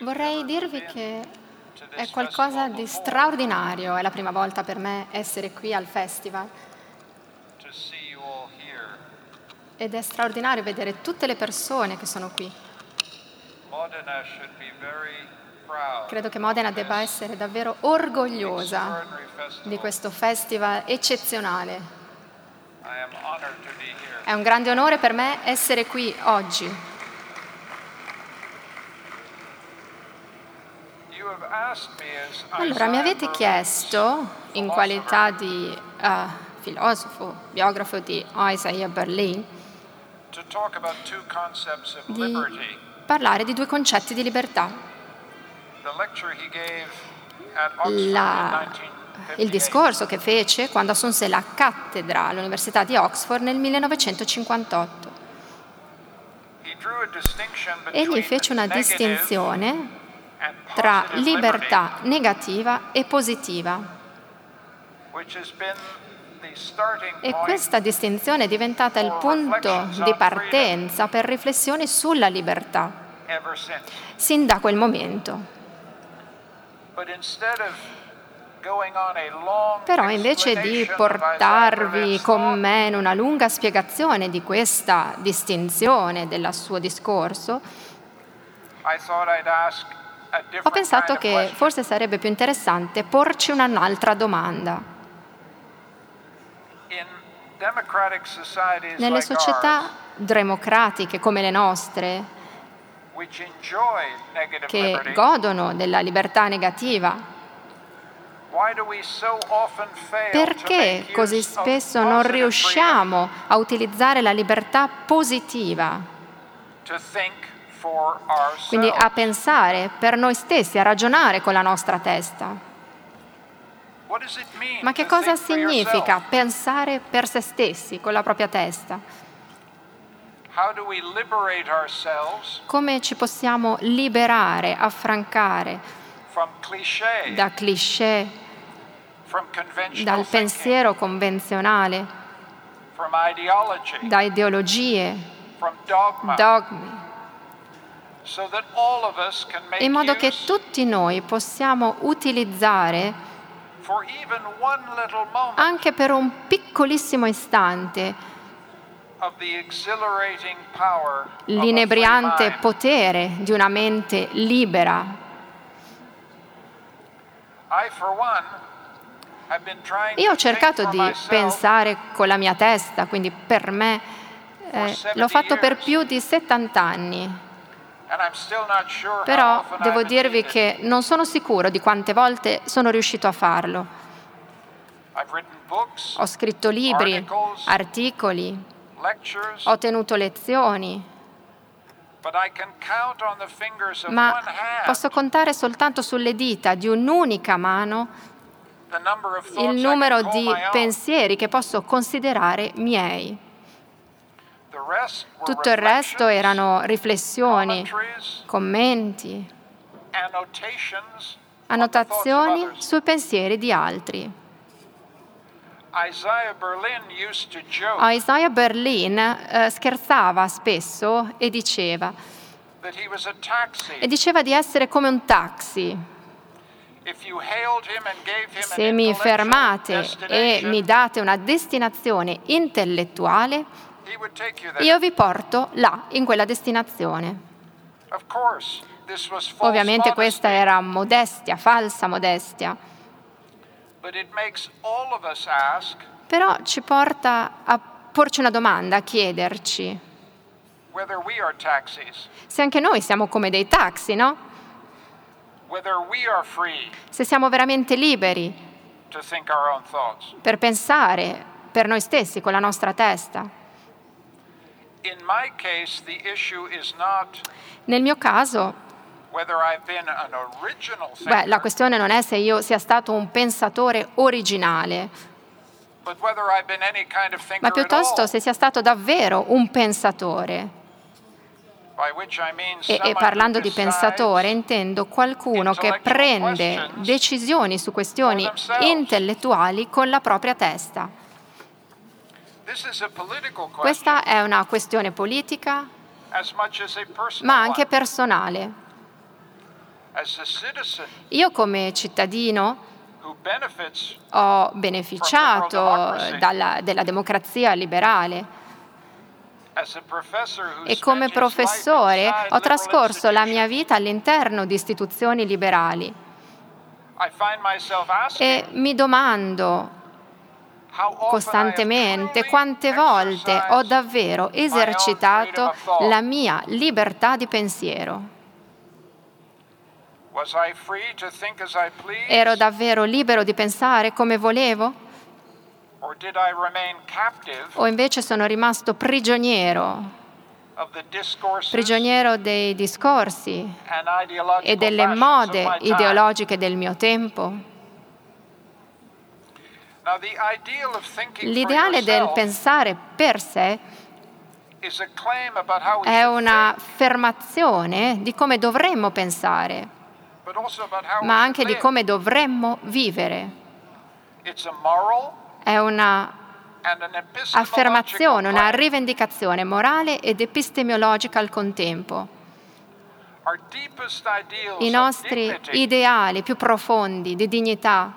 Vorrei dirvi che è qualcosa di straordinario, è la prima volta per me essere qui al festival. Ed è straordinario vedere tutte le persone che sono qui. Credo che Modena debba essere davvero orgogliosa di questo festival eccezionale. È un grande onore per me essere qui oggi. Allora, mi avete chiesto, in qualità di uh, filosofo, biografo di Isaiah Berlin, di parlare di due concetti di libertà. La, il discorso che fece quando assunse la cattedra all'Università di Oxford nel 1958. Egli fece una distinzione tra libertà negativa e positiva. E questa distinzione è diventata il punto di partenza per riflessioni sulla libertà, sin da quel momento. Però invece di portarvi con me in una lunga spiegazione di questa distinzione del suo discorso, ho pensato che forse sarebbe più interessante porci un'altra domanda. Nelle società democratiche come le nostre, che godono della libertà negativa, perché così spesso non riusciamo a utilizzare la libertà positiva? Quindi a pensare per noi stessi, a ragionare con la nostra testa. Ma che cosa significa pensare per se stessi, con la propria testa? Come ci possiamo liberare, affrancare da cliché, dal pensiero convenzionale, da ideologie, dogmi, in modo che tutti noi possiamo utilizzare anche per un piccolissimo istante l'inebriante potere di una mente libera. Io ho cercato di pensare con la mia testa, quindi per me eh, l'ho fatto per più di 70 anni. Però devo dirvi che non sono sicuro di quante volte sono riuscito a farlo. Ho scritto libri, articoli, ho tenuto lezioni, ma posso contare soltanto sulle dita di un'unica mano il numero di pensieri che posso considerare miei. Tutto il resto erano riflessioni, commenti, annotazioni sui pensieri di altri. Isaiah Berlin eh, scherzava spesso e diceva, e diceva di essere come un taxi. Se mi fermate e mi date una destinazione intellettuale, io vi porto là, in quella destinazione. Ovviamente questa era modestia, falsa modestia. Però ci porta a porci una domanda, a chiederci se anche noi siamo come dei taxi, no? Se siamo veramente liberi per pensare per noi stessi con la nostra testa. Nel mio caso, beh, la questione non è se io sia stato un pensatore originale, ma piuttosto se sia stato davvero un pensatore. E, e, parlando di pensatore intendo qualcuno che prende decisioni su questioni intellettuali con la propria testa. Questa è una questione politica, ma anche personale. Io come cittadino ho beneficiato dalla, della democrazia liberale. e come professore ho trascorso la mia vita all'interno di istituzioni liberali. E mi domando costantemente quante volte ho davvero esercitato la mia libertà di pensiero. Ero davvero libero di pensare come volevo? O invece sono rimasto prigioniero, prigioniero dei discorsi e delle mode ideologiche del mio tempo? L'ideale del pensare per sé è un'affermazione di come dovremmo pensare, ma anche di come dovremmo vivere. È una affermazione, una rivendicazione morale ed epistemologica al contempo. I nostri ideali più profondi di dignità,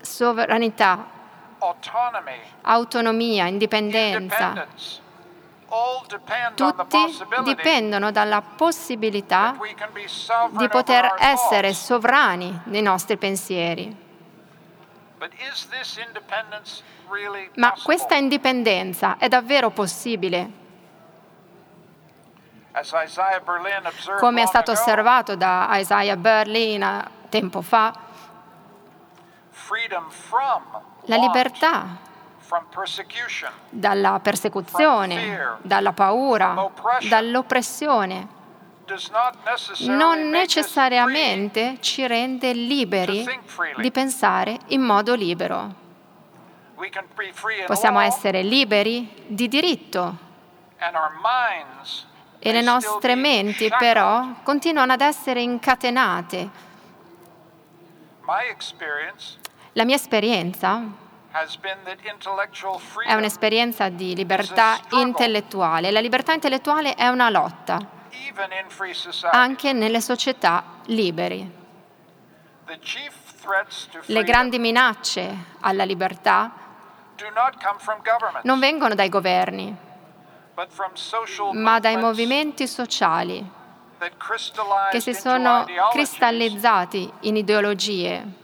sovranità, autonomia, indipendenza, tutti dipendono dalla possibilità di poter essere sovrani nei nostri pensieri. Ma questa indipendenza è davvero possibile? Come è stato osservato da Isaiah Berlin tempo fa, la libertà dalla persecuzione, dalla paura, dall'oppressione. Non necessariamente ci rende liberi di pensare in modo libero. Possiamo essere liberi di diritto. e le nostre menti però continuano ad essere incatenate. La mia esperienza è un'esperienza di libertà intellettuale. La libertà intellettuale è una lotta anche nelle società liberi. Le grandi minacce alla libertà non vengono dai governi, ma dai movimenti sociali che si sono cristallizzati in ideologie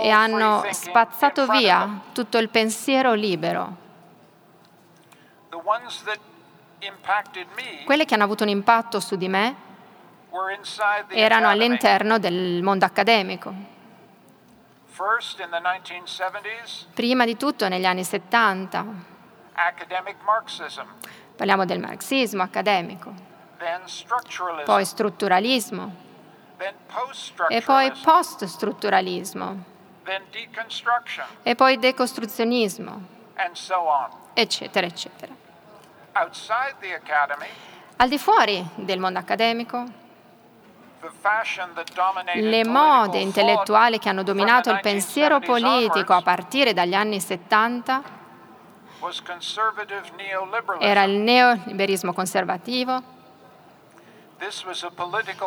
e hanno spazzato via tutto il pensiero libero. Quelle che hanno avuto un impatto su di me erano all'interno del mondo accademico. Prima di tutto negli anni 70. Parliamo del marxismo accademico, poi strutturalismo, e poi post-strutturalismo, e poi decostruzionismo, eccetera, eccetera. Al di fuori del mondo accademico, le mode intellettuali che hanno dominato il pensiero politico a partire dagli anni 70 era il neoliberismo conservativo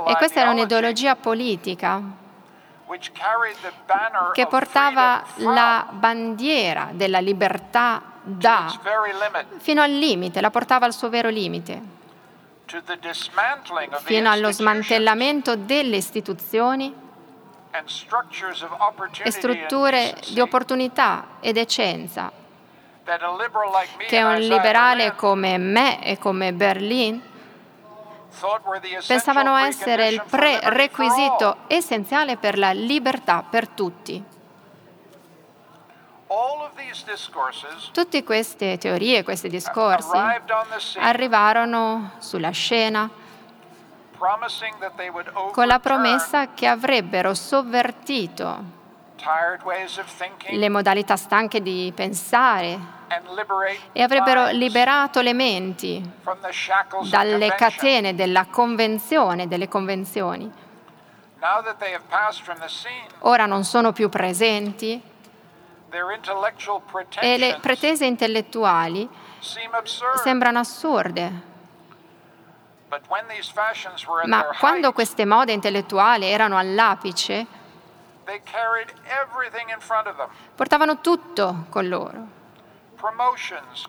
e questa era un'ideologia politica che portava la bandiera della libertà da fino al limite, la portava al suo vero limite, fino allo smantellamento delle istituzioni e strutture di opportunità ed eccenza che un liberale come me e come Berlin pensavano essere il prerequisito essenziale per la libertà per tutti. Tutte queste teorie, questi discorsi arrivarono sulla scena con la promessa che avrebbero sovvertito le modalità stanche di pensare e avrebbero liberato le menti dalle catene della convenzione, delle convenzioni. Ora non sono più presenti e le pretese intellettuali sembrano assurde. Ma quando queste mode intellettuali erano all'apice, portavano tutto con loro.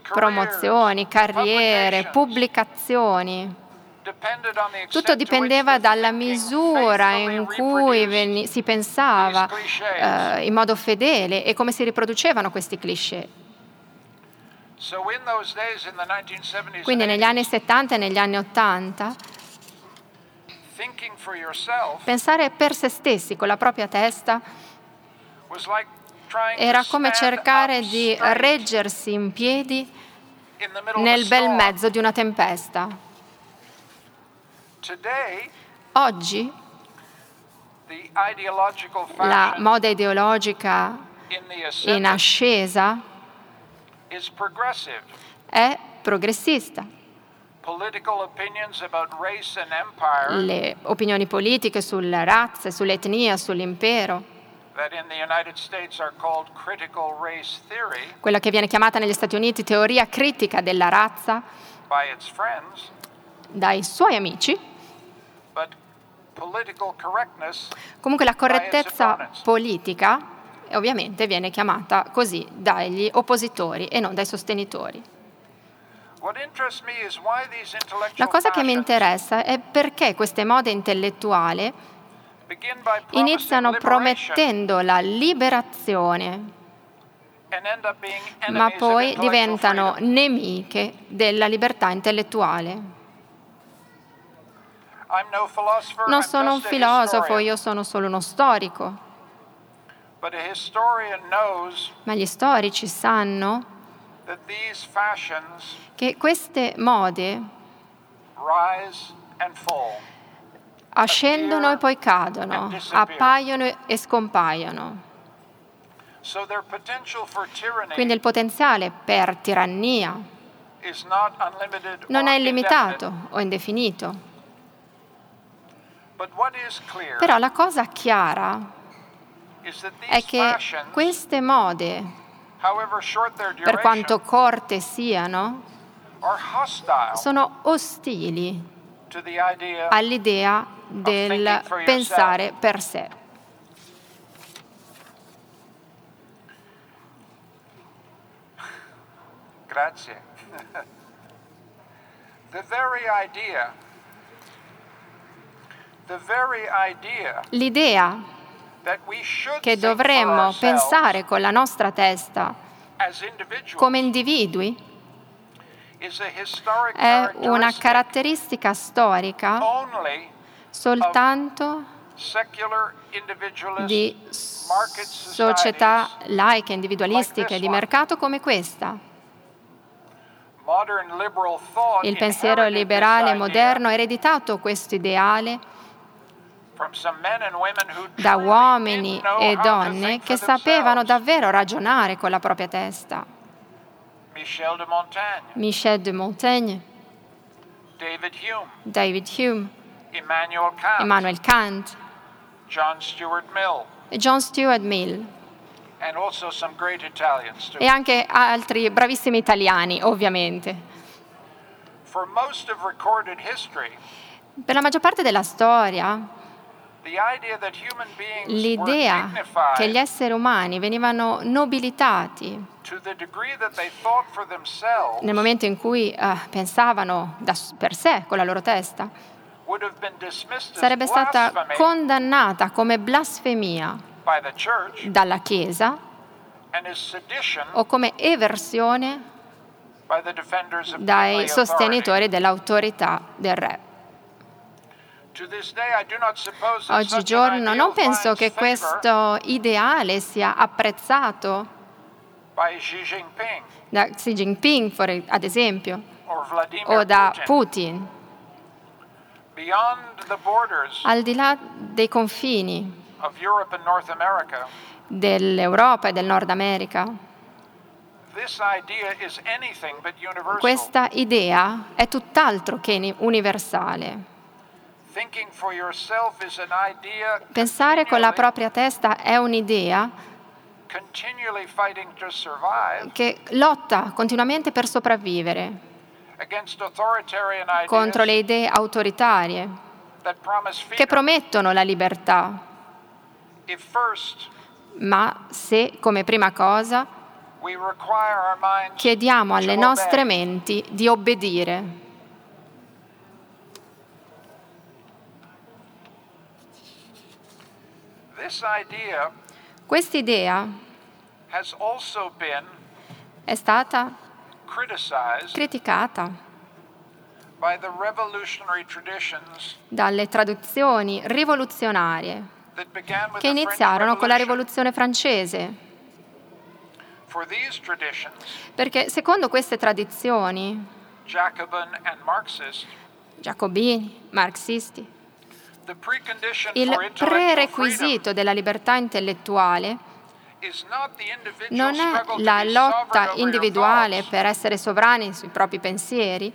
Promozioni, carriere, pubblicazioni. Tutto dipendeva dalla misura in cui si pensava eh, in modo fedele e come si riproducevano questi cliché. Quindi negli anni 70 e negli anni 80 pensare per se stessi con la propria testa era come cercare di reggersi in piedi nel bel mezzo di una tempesta. Oggi la moda ideologica in ascesa è progressista. Le opinioni politiche sulla razza, sull'etnia, sull'impero, quella che viene chiamata negli Stati Uniti teoria critica della razza dai suoi amici, Comunque la correttezza politica ovviamente viene chiamata così dagli oppositori e non dai sostenitori. La cosa che mi interessa è perché queste mode intellettuali iniziano promettendo la liberazione, ma poi diventano nemiche della libertà intellettuale. Non sono un filosofo, io sono solo uno storico. Ma gli storici sanno che queste mode ascendono e poi cadono, appaiono e scompaiono. Quindi il potenziale per tirannia non è illimitato o indefinito. Però la cosa chiara è che queste mode, per quanto corte siano, sono ostili all'idea del pensare per sé. Grazie. The very idea L'idea che dovremmo pensare con la nostra testa come individui è una caratteristica storica soltanto di società laiche, individualistiche, di mercato come questa. Il pensiero liberale moderno ha ereditato questo ideale da uomini e donne che sapevano davvero ragionare con la propria testa. Michel de Montaigne, Michel de Montaigne. David Hume, David Hume. Immanuel Kant, Immanuel Kant. John Stuart Mill, e John Stuart Mill. And also some great Italians too. e anche altri bravissimi italiani, ovviamente. For most of recorded history, Per la maggior parte della storia, l'idea che gli esseri umani venivano nobilitati nel momento in cui eh, pensavano da per sé, con la loro testa, sarebbe stata condannata come blasfemia dalla Chiesa o come eversione dai sostenitori dell'autorità del re. Oggigiorno non penso che questo ideale sia apprezzato da Xi Jinping, ad esempio, o da Putin. Al di là dei confini dell'Europa e del Nord America. Questa idea è tutt'altro che ni- universale. Pensare con la propria testa è un'idea che lotta continuamente per sopravvivere contro le idee autoritarie che promettono la libertà, ma se come prima cosa chiediamo alle nostre menti di obbedire. This idea è stata criticata dalle traduzioni rivoluzionarie che iniziarono con la rivoluzione francese, perché secondo queste tradizioni, giacobini, marxisti, il prerequisito della libertà intellettuale non è la lotta individuale per essere sovrani sui propri pensieri,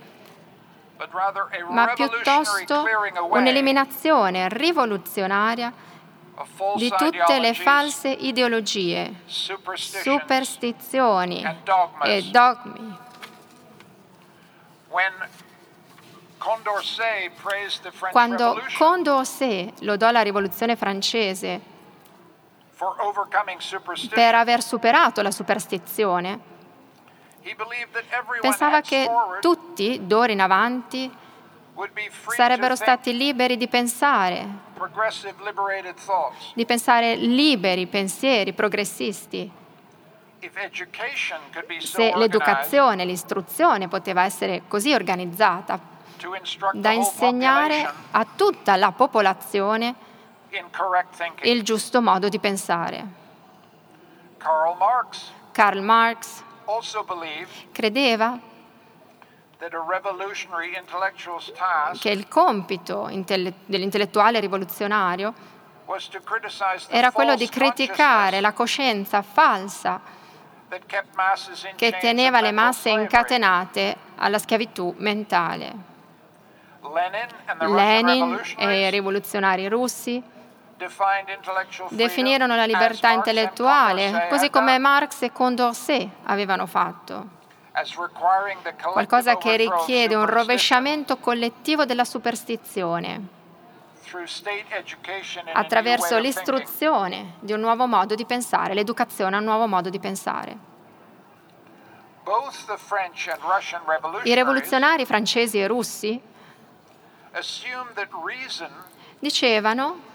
ma piuttosto un'eliminazione rivoluzionaria di tutte le false ideologie, superstizioni e dogmi. Quando Condorcet lodò la rivoluzione francese per aver superato la superstizione, pensava che tutti, d'ora in avanti, sarebbero stati liberi di pensare, di pensare liberi pensieri progressisti. Se l'educazione, l'istruzione poteva essere così organizzata da insegnare a tutta la popolazione il giusto modo di pensare. Karl Marx Karl credeva che il compito intelle- dell'intellettuale rivoluzionario era quello di criticare la coscienza falsa che teneva le masse incatenate alla schiavitù mentale. Lenin e i rivoluzionari russi definirono la libertà intellettuale, così come Marx e Condorcet avevano fatto, qualcosa che richiede un rovesciamento collettivo della superstizione attraverso l'istruzione di un nuovo modo di pensare, l'educazione a un nuovo modo di pensare. I rivoluzionari francesi e russi dicevano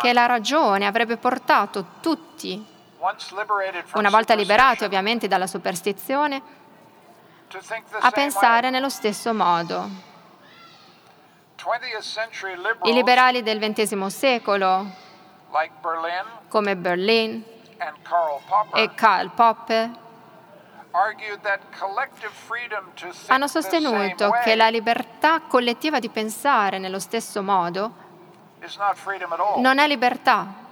che la ragione avrebbe portato tutti, una volta liberati ovviamente dalla superstizione, a pensare nello stesso modo. 20th century I liberali del XX secolo, come Berlin e Karl Popper, hanno sostenuto che la libertà collettiva di pensare nello stesso modo non è libertà.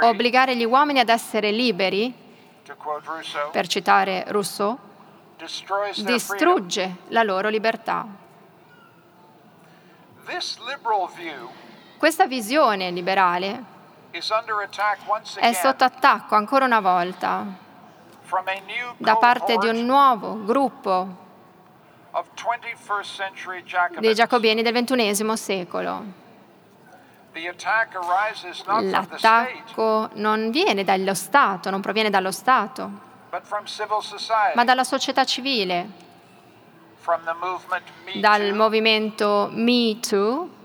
Obbligare gli uomini ad essere liberi, per citare Rousseau, distrugge la loro libertà. Questa visione liberale è sotto attacco ancora una volta da parte di un nuovo gruppo of 21st century dei giacobini del XXI secolo. L'attacco non viene dallo Stato, non proviene dallo Stato, ma dalla società civile, dal movimento Me Too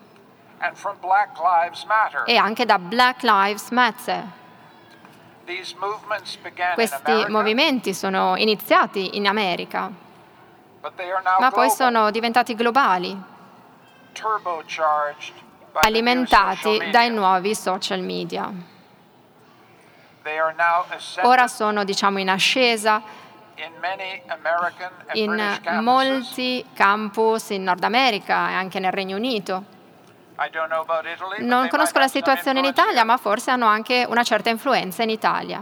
e anche da Black Lives Matter. Questi movimenti sono iniziati in America, ma poi sono diventati globali, alimentati dai nuovi social media. Ora sono, diciamo, in ascesa in molti campus in Nord America e anche nel Regno Unito. Non conosco la situazione in Italia, ma forse hanno anche una certa influenza in Italia.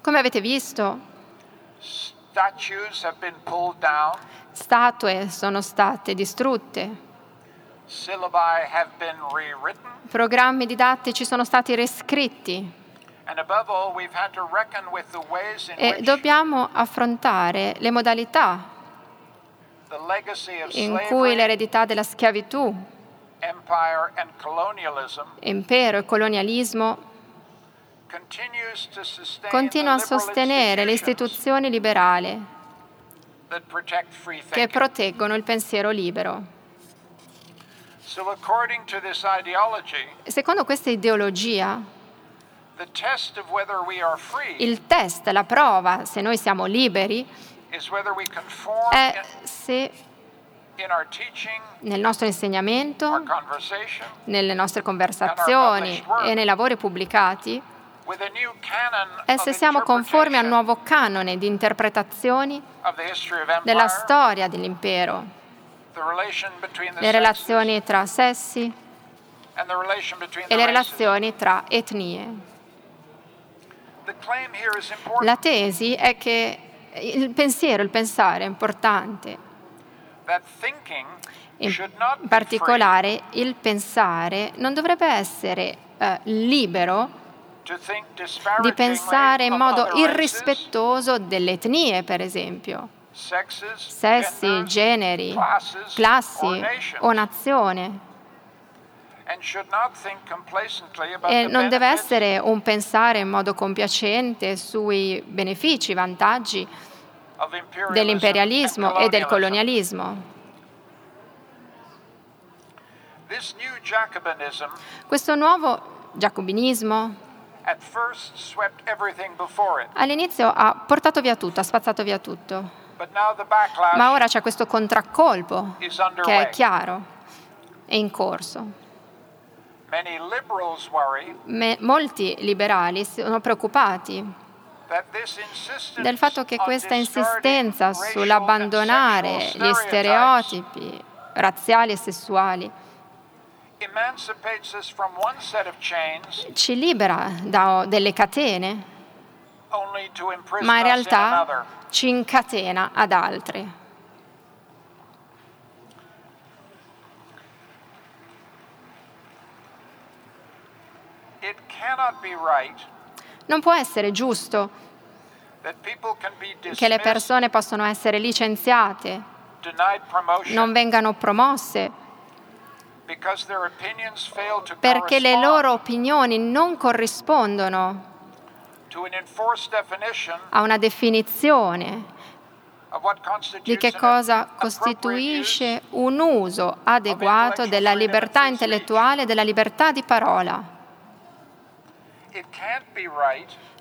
Come avete visto, statue sono state distrutte, programmi didattici sono stati riscritti e dobbiamo affrontare le modalità in cui l'eredità della schiavitù, impero e colonialismo continua a sostenere le istituzioni liberali che proteggono il pensiero libero. Secondo questa ideologia, il test, la prova se noi siamo liberi, è se nel nostro insegnamento, nelle nostre conversazioni e nei lavori pubblicati, è se siamo conformi al nuovo canone di interpretazioni della storia dell'impero, le relazioni tra sessi e le relazioni tra etnie. La tesi è che il pensiero, il pensare è importante. In particolare il pensare non dovrebbe essere eh, libero di pensare in modo irrispettoso delle etnie, per esempio, sessi, generi, classi o nazione. E non deve essere un pensare in modo compiacente sui benefici, vantaggi of imperialism dell'imperialismo e del colonialism. colonialismo. Questo nuovo giacobinismo all'inizio ha portato via tutto, ha spazzato via tutto, ma ora c'è questo contraccolpo che è chiaro, è in corso. Many liberals worry Me- molti liberali sono preoccupati del fatto che questa insistenza sull'abbandonare gli stereotipi razziali e sessuali ci libera da delle catene, ma in realtà ci incatena ad altre. Non può essere giusto che le persone possano essere licenziate, non vengano promosse, perché le loro opinioni non corrispondono a una definizione di che cosa costituisce un uso adeguato della libertà intellettuale e della libertà di parola.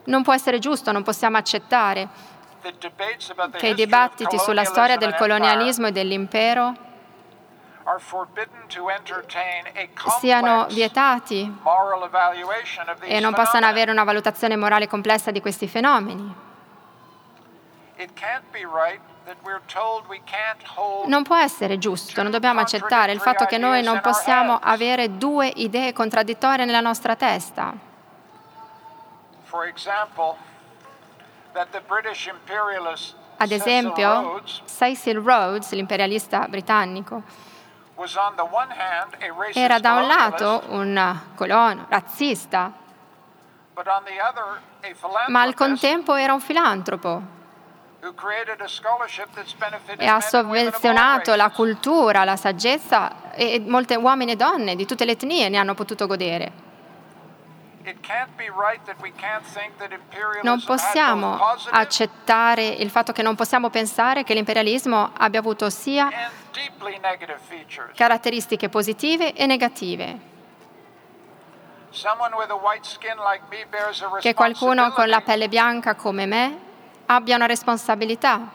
Non può essere giusto, non possiamo accettare che i dibattiti sulla storia del colonialismo e dell'impero siano vietati e non possano avere una valutazione morale complessa di questi fenomeni. Non può essere giusto, non dobbiamo accettare il fatto che noi non possiamo avere due idee contraddittorie nella nostra testa. Ad esempio, Cecil Rhodes, l'imperialista britannico, era da un lato un colono razzista, ma al contempo era un filantropo e ha sovvenzionato la cultura, la saggezza e molti uomini e donne di tutte le etnie ne hanno potuto godere. Non possiamo accettare il fatto che non possiamo pensare che l'imperialismo abbia avuto sia caratteristiche positive e negative. Che qualcuno con la pelle bianca come me abbia una responsabilità,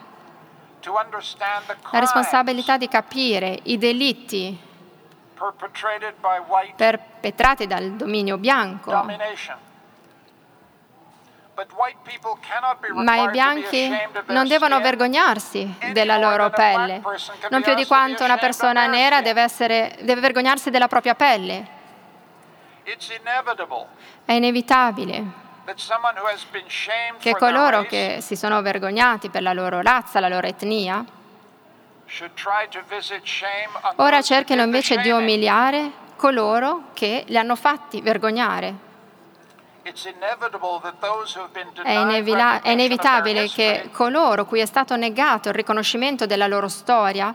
la responsabilità di capire i delitti perpetrati dal dominio bianco. Ma i bianchi non devono vergognarsi della loro pelle, non più di quanto una persona nera deve, essere- deve vergognarsi della propria pelle. È inevitabile che coloro che si sono vergognati per la loro razza, la loro etnia, ora cerchino invece di umiliare coloro che li hanno fatti vergognare. È, inevila- è inevitabile che coloro cui è stato negato il riconoscimento della loro storia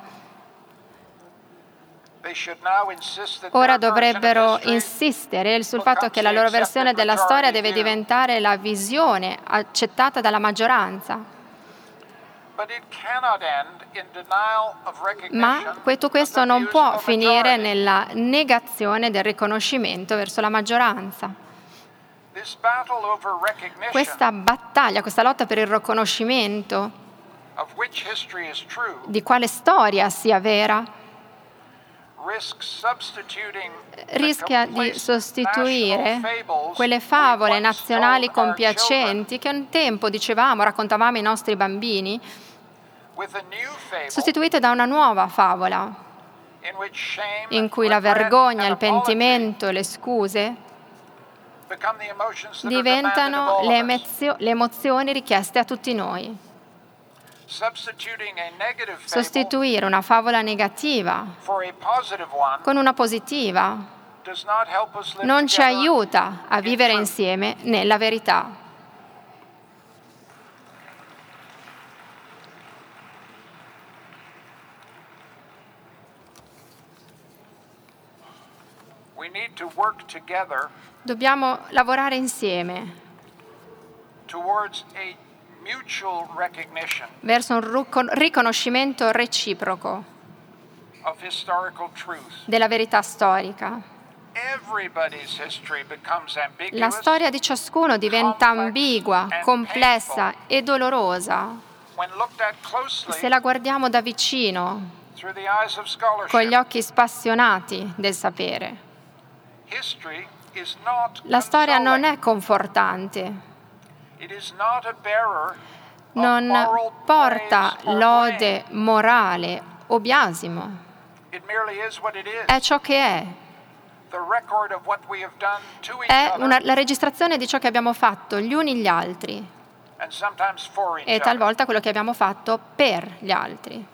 ora dovrebbero insistere sul fatto che la loro versione della storia deve diventare la visione accettata dalla maggioranza. Ma tutto questo non può finire nella negazione del riconoscimento verso la maggioranza. Questa battaglia, questa lotta per il riconoscimento di quale storia sia vera, rischia di sostituire quelle favole nazionali compiacenti che un tempo dicevamo, raccontavamo ai nostri bambini, sostituite da una nuova favola in cui la vergogna, il pentimento, le scuse diventano le, emozio- le emozioni richieste a tutti noi. Sostituire una favola negativa con una positiva non ci aiuta a vivere insieme nella verità. Dobbiamo lavorare insieme verso un riconoscimento reciproco della verità storica. La storia di ciascuno diventa ambigua, complessa e dolorosa se la guardiamo da vicino, con gli occhi spassionati del sapere. La storia non è confortante, non porta lode morale o biasimo, è ciò che è. È una, la registrazione di ciò che abbiamo fatto gli uni gli altri. E talvolta quello che abbiamo fatto per gli altri.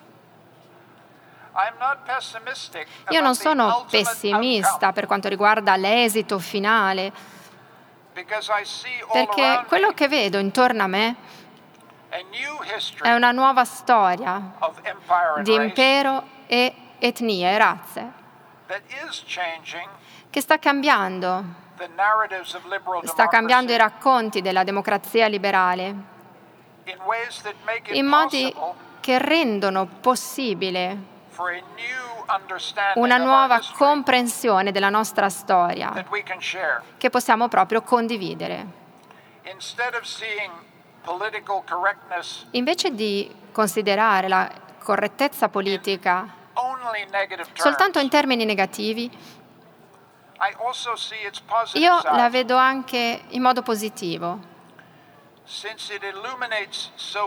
Io non sono pessimista per quanto riguarda l'esito finale, perché quello che vedo intorno a me è una nuova storia di impero e etnie e razze che sta cambiando, sta cambiando i racconti della democrazia liberale in modi che rendono possibile una nuova comprensione della nostra storia che possiamo proprio condividere. Invece di considerare la correttezza politica soltanto in termini negativi, io la vedo anche in modo positivo,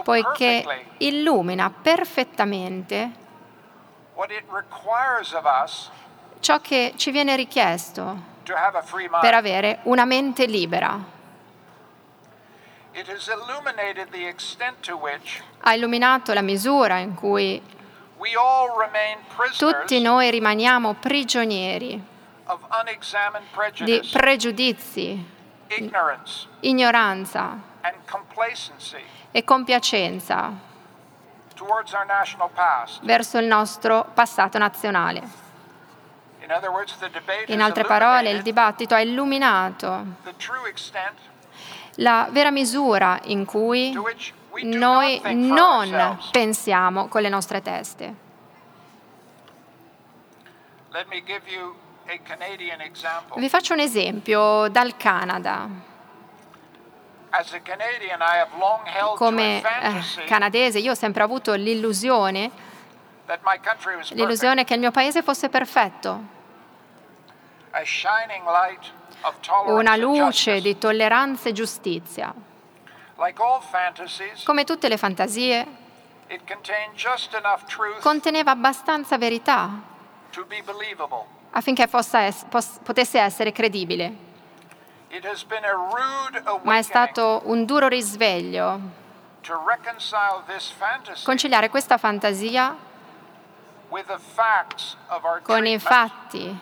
poiché illumina perfettamente ciò che ci viene richiesto per avere una mente libera. Ha illuminato la misura in cui tutti noi rimaniamo prigionieri di pregiudizi, ignoranza e compiacenza verso il nostro passato nazionale. In altre parole, il dibattito ha illuminato la vera misura in cui noi non pensiamo con le nostre teste. Vi faccio un esempio dal Canada. Come eh, canadese io ho sempre avuto l'illusione, l'illusione che il mio paese fosse perfetto, una luce di tolleranza e giustizia. Come tutte le fantasie, conteneva abbastanza verità affinché potesse essere credibile. Ma è stato un duro risveglio conciliare questa fantasia con i fatti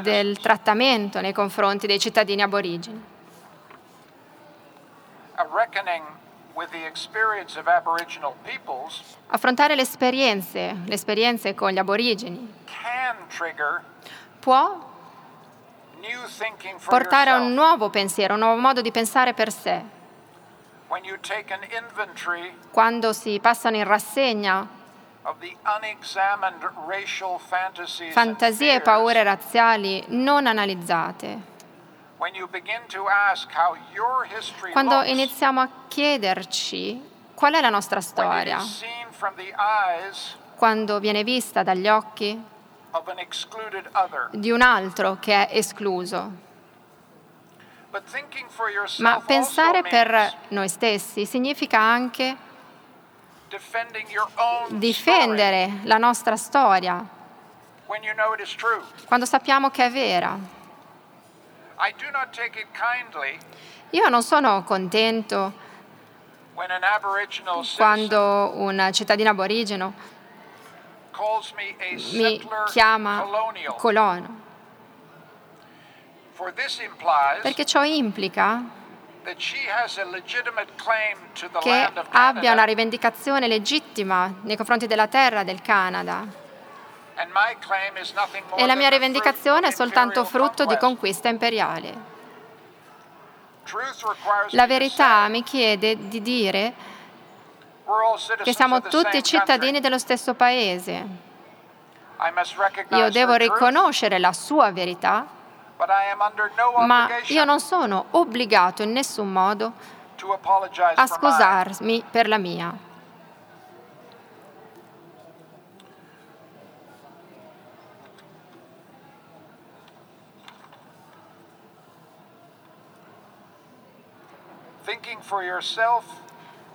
del trattamento nei confronti dei cittadini aborigeni. Affrontare le esperienze, le esperienze con gli aborigeni può portare a un nuovo pensiero, un nuovo modo di pensare per sé. Quando si passano in rassegna fantasie e paure razziali non analizzate. Quando iniziamo a chiederci qual è la nostra storia, quando viene vista dagli occhi di un altro che è escluso. Ma pensare per noi stessi significa anche difendere la nostra storia quando sappiamo che è vera. Io non sono contento quando un cittadino aborigeno mi chiama colono, perché ciò implica che abbia una rivendicazione legittima nei confronti della terra del Canada. E la mia rivendicazione è soltanto frutto di conquista imperiale. La verità mi chiede di dire che siamo tutti cittadini dello stesso paese. Io devo riconoscere la sua verità ma io non sono obbligato in nessun modo a scusarmi per la mia.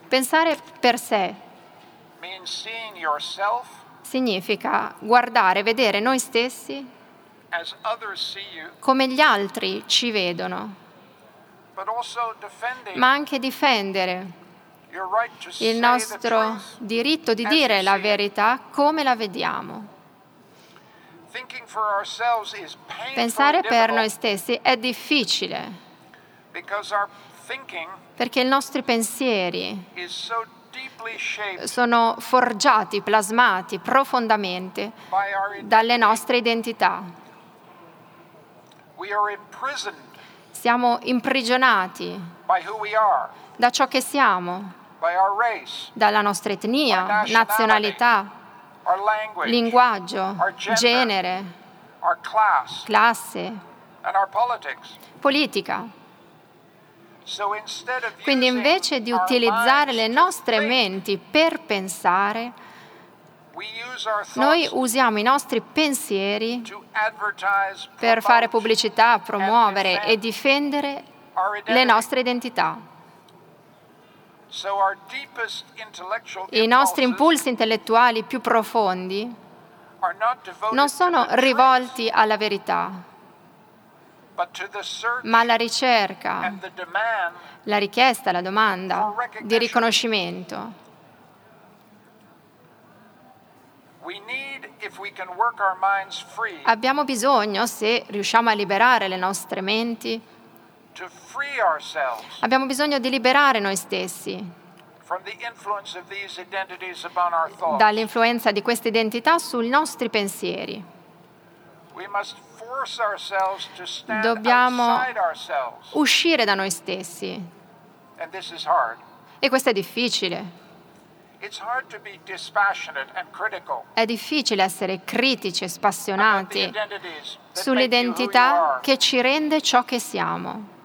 Pensare per sé significa guardare, vedere noi stessi come gli altri ci vedono, ma anche difendere il nostro diritto di dire la verità come la vediamo. Pensare per noi stessi è difficile perché i nostri pensieri sono forgiati, plasmati profondamente dalle nostre identità. Siamo imprigionati da ciò che siamo, dalla nostra etnia, nazionalità, linguaggio, genere, classe, politica. Quindi invece di utilizzare le nostre menti per pensare, noi usiamo i nostri pensieri per fare pubblicità, promuovere e difendere le nostre identità. I nostri impulsi intellettuali più profondi non sono rivolti alla verità, ma alla ricerca, la richiesta, la domanda di riconoscimento. Abbiamo bisogno, se riusciamo a liberare le nostre menti, abbiamo bisogno di liberare noi stessi dall'influenza di queste identità sui nostri pensieri. Dobbiamo uscire da noi stessi. E questo è difficile. È difficile essere critici e spassionati sull'identità che ci rende ciò che siamo.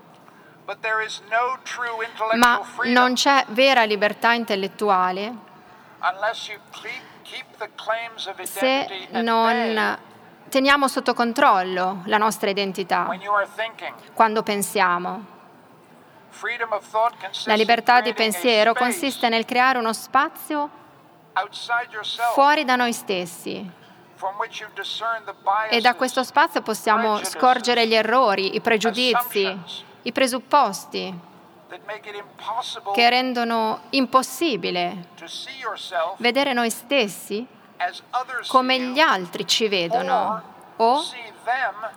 Ma non c'è vera libertà intellettuale se non teniamo sotto controllo la nostra identità quando pensiamo. La libertà di pensiero consiste nel creare uno spazio fuori da noi stessi, E da questo spazio possiamo scorgere gli errori, i pregiudizi, i presupposti che rendono impossibile vedere noi stessi come gli altri ci vedono. o,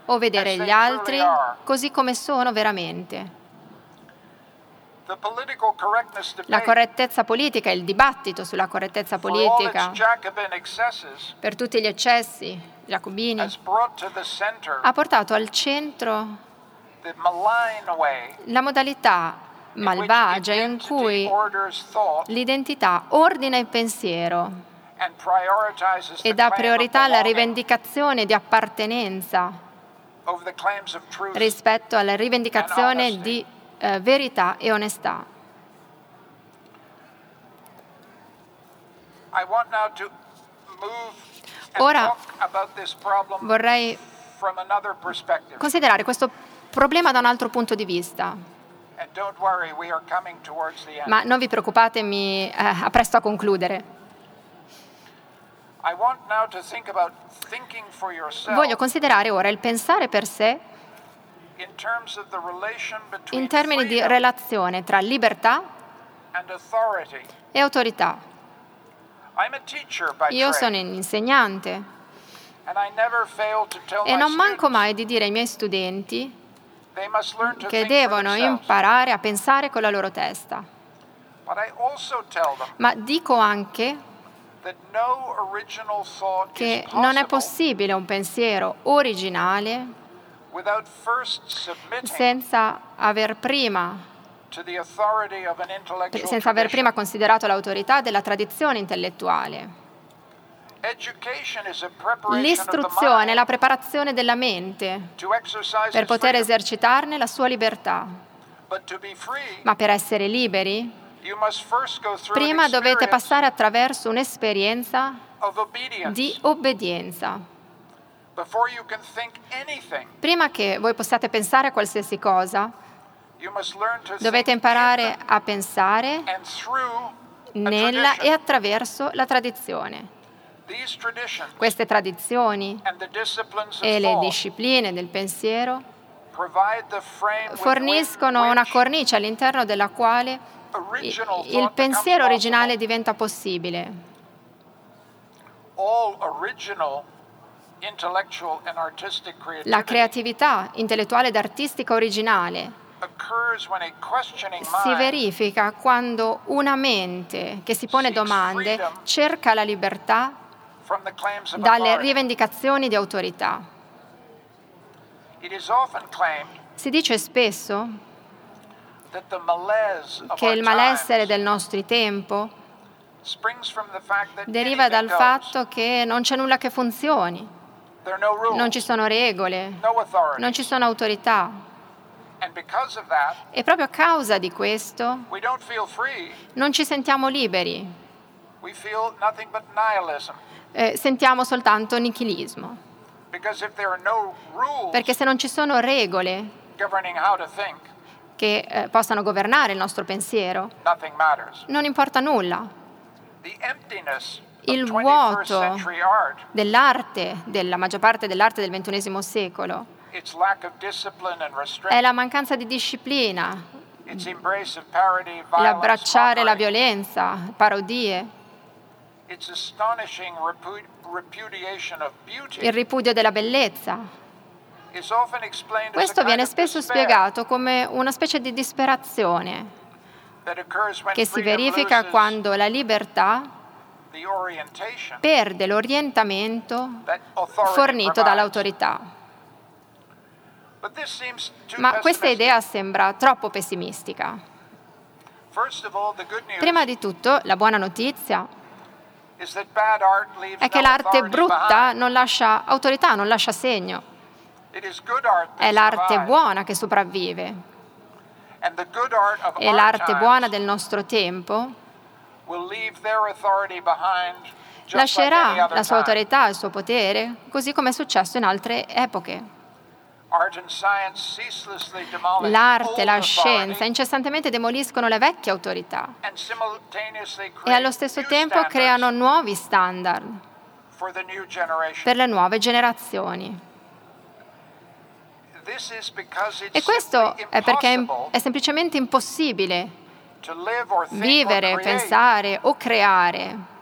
o vedere gli altri così come sono veramente. La correttezza politica, il dibattito sulla correttezza politica, per tutti gli eccessi giacobini, ha portato al centro la modalità malvagia in cui l'identità ordina il pensiero e dà priorità alla rivendicazione di appartenenza rispetto alla rivendicazione di eh, verità e onestà. Ora vorrei considerare questo problema da un altro punto di vista. Ma non vi preoccupate, mi eh, appresto a concludere. Voglio considerare ora il pensare per sé in termini di relazione tra libertà e autorità. Io sono un insegnante e non manco mai di dire ai miei studenti che devono imparare a pensare con la loro testa. Ma dico anche che non è possibile un pensiero originale senza aver prima senza aver prima considerato l'autorità della tradizione intellettuale. L'istruzione è la preparazione della mente per poter esercitarne la sua libertà. Ma per essere liberi, prima dovete passare attraverso un'esperienza di obbedienza. Prima che voi possiate pensare a qualsiasi cosa, dovete imparare a pensare nella e attraverso la tradizione. Queste tradizioni e le discipline del pensiero forniscono una cornice all'interno della quale il pensiero originale diventa possibile. La creatività intellettuale ed artistica originale si verifica quando una mente che si pone domande cerca la libertà dalle rivendicazioni di autorità. Si dice spesso che il malessere del nostro tempo deriva dal fatto che non c'è nulla che funzioni, non ci sono regole, non ci sono autorità. E proprio a causa di questo non ci sentiamo liberi, eh, sentiamo soltanto nichilismo. Perché se non ci sono regole che eh, possano governare il nostro pensiero, non importa nulla. Il vuoto dell'arte, della maggior parte dell'arte del XXI secolo, è la mancanza di disciplina, l'abbracciare la violenza, parodie, il ripudio della bellezza. Questo viene spesso spiegato come una specie di disperazione che si verifica quando la libertà perde l'orientamento fornito dall'autorità. Ma questa idea sembra troppo pessimistica. Prima di tutto, la buona notizia è che l'arte brutta non lascia autorità, non lascia segno. È l'arte buona che sopravvive. E l'arte buona del nostro tempo lascerà la sua autorità il suo potere, così come è successo in altre epoche. L'arte e la scienza incessantemente demoliscono le vecchie autorità e allo stesso tempo creano nuovi standard per le nuove generazioni. E questo è perché è semplicemente impossibile vivere, pensare o creare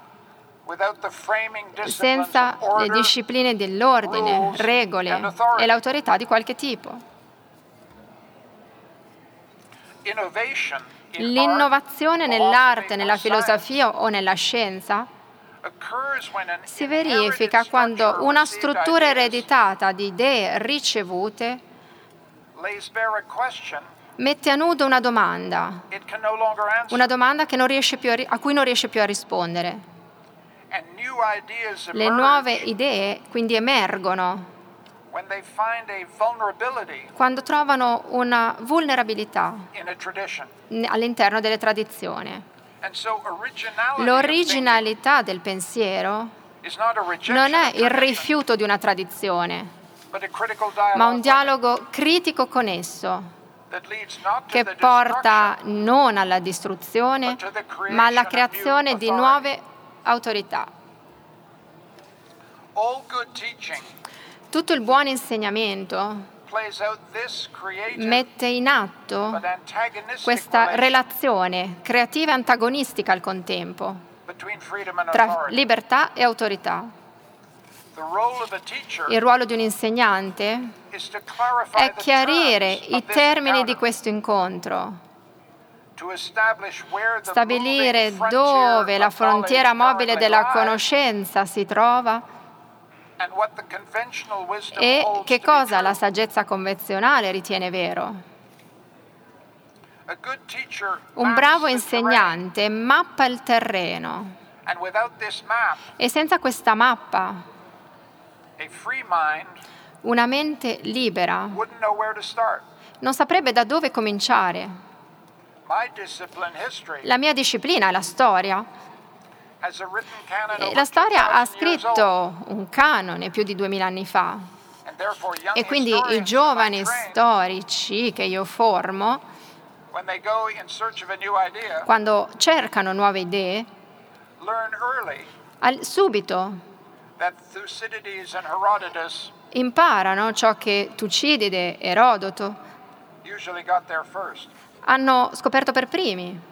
senza le discipline dell'ordine, regole e l'autorità di qualche tipo. L'innovazione nell'arte, nella filosofia o nella scienza si verifica quando una struttura ereditata di idee ricevute mette a nudo una domanda, una domanda a, a cui non riesce più a rispondere. Le nuove idee quindi emergono. Quando trovano una vulnerabilità all'interno delle tradizioni. L'originalità del pensiero non è il rifiuto di una tradizione, ma un dialogo critico con esso che porta non alla distruzione, ma alla creazione di nuove autorità. Tutto il buon insegnamento mette in atto questa relazione creativa e antagonistica al contempo tra libertà e autorità. Il ruolo di un insegnante è chiarire i termini di questo incontro, stabilire dove la frontiera mobile della conoscenza si trova e che cosa la saggezza convenzionale ritiene vero. Un bravo insegnante mappa il terreno e senza questa mappa una mente libera non saprebbe da dove cominciare. La mia disciplina è la storia. la storia ha scritto un canone più di duemila anni fa. E quindi i giovani storici che io formo, quando cercano nuove idee, subito imparano ciò che Tucidide e Erodoto hanno scoperto per primi.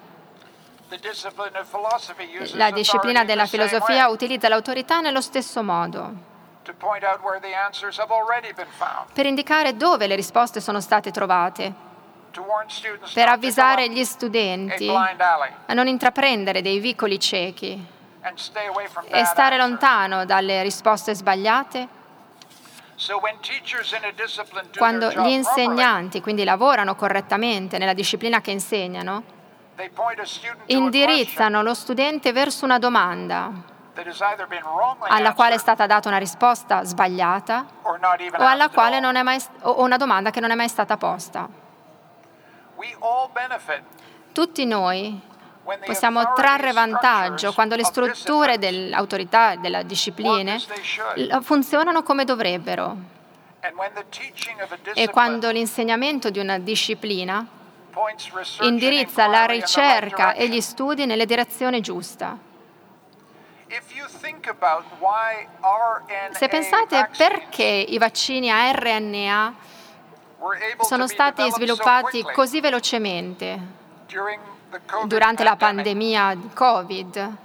La disciplina della filosofia utilizza l'autorità nello stesso modo. per indicare dove le risposte sono state trovate, per avvisare gli studenti a non intraprendere dei vicoli ciechi e stare lontano dalle risposte sbagliate. Quando gli insegnanti quindi lavorano correttamente nella disciplina che insegnano, indirizzano lo studente verso una domanda alla quale è stata data una risposta sbagliata o, alla quale non è mai, o una domanda che non è mai stata posta. Tutti noi possiamo trarre vantaggio quando le strutture dell'autorità e della disciplina funzionano come dovrebbero e quando l'insegnamento di una disciplina indirizza la ricerca e gli studi nelle direzioni giuste. Se pensate perché i vaccini a RNA sono stati sviluppati così velocemente durante la pandemia Covid,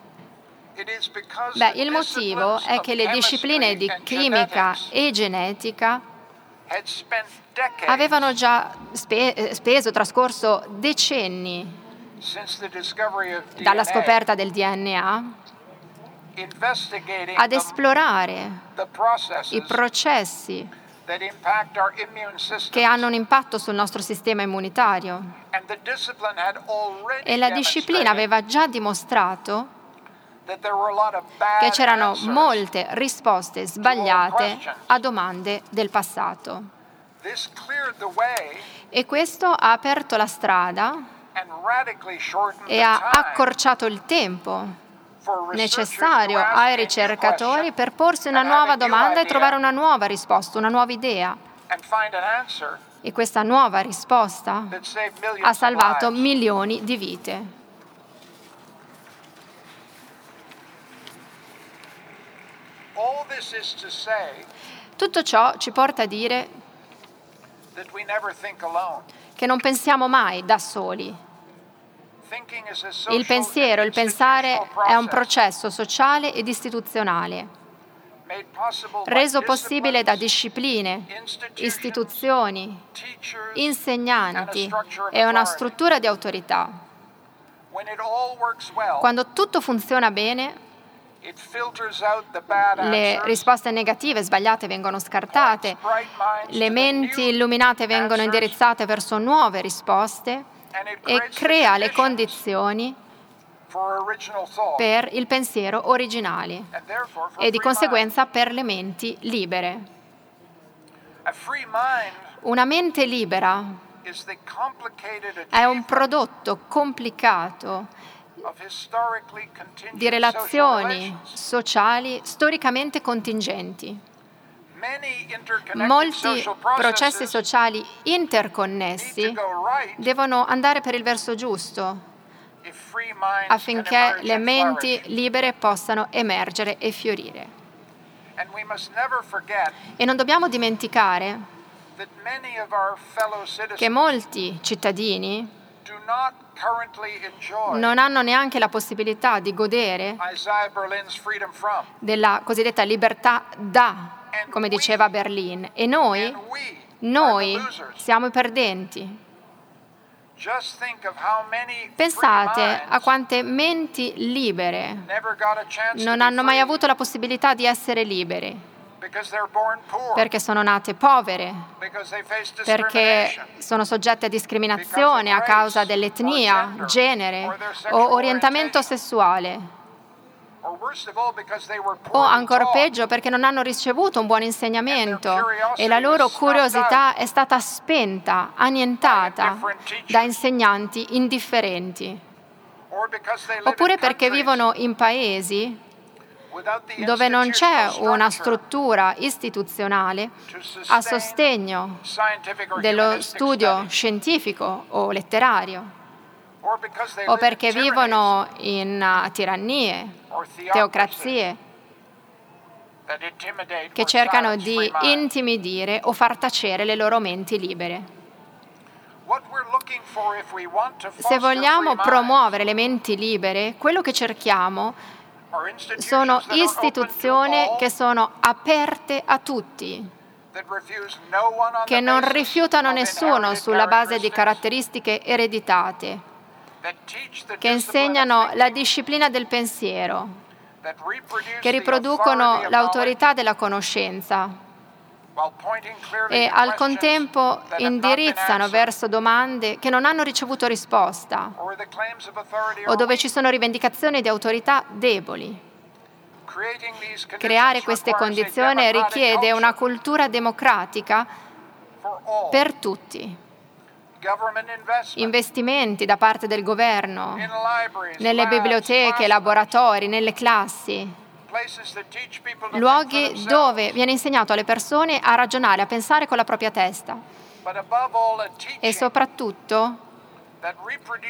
Beh, il motivo è che le discipline di chimica e genetica avevano già spe- speso, trascorso decenni dalla scoperta del DNA ad esplorare i processi che hanno un impatto sul nostro sistema immunitario. E la disciplina aveva già dimostrato che c'erano molte risposte sbagliate a domande del passato. E questo ha aperto la strada e ha accorciato il tempo necessario ai ricercatori per porsi una nuova domanda e trovare una nuova risposta, una nuova idea. E questa nuova risposta ha salvato milioni di vite. Tutto ciò ci porta a dire che non pensiamo mai da soli. Il pensiero, il pensare è un processo sociale ed istituzionale reso possibile da discipline, istituzioni, insegnanti e una struttura di autorità. Quando tutto funziona bene, le risposte negative, sbagliate vengono scartate, le menti illuminate vengono indirizzate verso nuove risposte e crea le condizioni per il pensiero originale e di conseguenza per le menti libere. Una mente libera è un prodotto complicato di relazioni sociali storicamente contingenti. Molti processi sociali interconnessi devono andare per il verso giusto affinché le menti libere possano emergere e fiorire. E non dobbiamo dimenticare che molti cittadini non hanno neanche la possibilità di godere della cosiddetta libertà da, come diceva Berlin. E noi, noi siamo i perdenti. Pensate a quante menti libere non hanno mai avuto la possibilità di essere liberi. perché sono nate povere, perché sono soggette a discriminazione a causa dell'etnia, genere o orientamento sessuale o ancora peggio perché non hanno ricevuto un buon insegnamento e la loro curiosità è stata spenta, annientata da insegnanti indifferenti. Oppure perché vivono in paesi dove non c'è una struttura istituzionale a sostegno dello studio scientifico o letterario o perché vivono in uh, tirannie, teocrazie che cercano di intimidire o far tacere le loro menti libere. Se vogliamo promuovere le menti libere, quello che cerchiamo sono istituzioni che sono aperte a tutti, che non rifiutano nessuno sulla base di caratteristiche ereditate che insegnano la disciplina del pensiero, che riproducono l'autorità della conoscenza e al contempo indirizzano verso domande che non hanno ricevuto risposta o dove ci sono rivendicazioni di autorità deboli. Creare queste condizioni richiede una cultura democratica per tutti investimenti da parte del governo nelle biblioteche, laboratori, nelle classi, luoghi dove viene insegnato alle persone a ragionare, a pensare con la propria testa. E soprattutto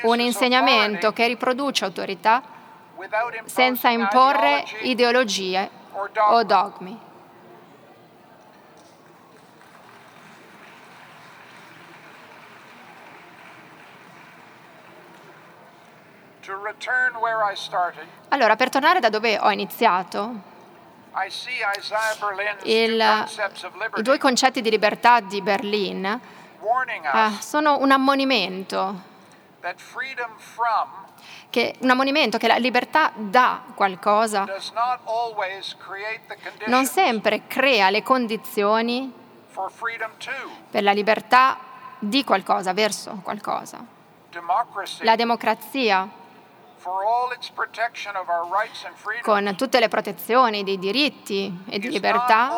un insegnamento che riproduce autorità senza imporre ideologie o dogmi. Allora, per tornare da dove ho iniziato, il, i due concetti di libertà di Berlin uh, sono un ammonimento, che, un ammonimento che la libertà da qualcosa non sempre crea le condizioni per la libertà di qualcosa, verso qualcosa. La democrazia con tutte le protezioni dei diritti e di libertà,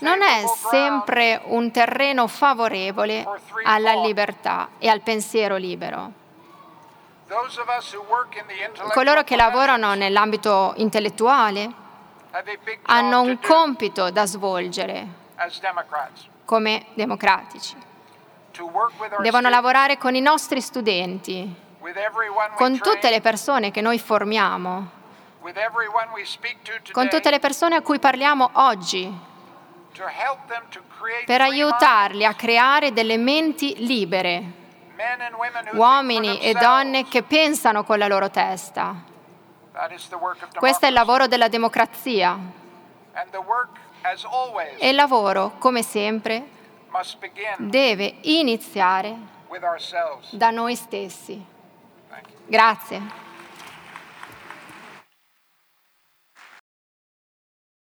non è sempre un terreno favorevole alla libertà e al pensiero libero. Coloro che lavorano nell'ambito intellettuale hanno un compito da svolgere come democratici. Devono lavorare con i nostri studenti con tutte le persone che noi formiamo. con tutte le persone a cui parliamo oggi, per aiutarli a creare delle menti libere, uomini e donne che pensano con la loro testa. Questo è il lavoro della democrazia. E il lavoro, come sempre, deve iniziare da noi stessi. Grazie.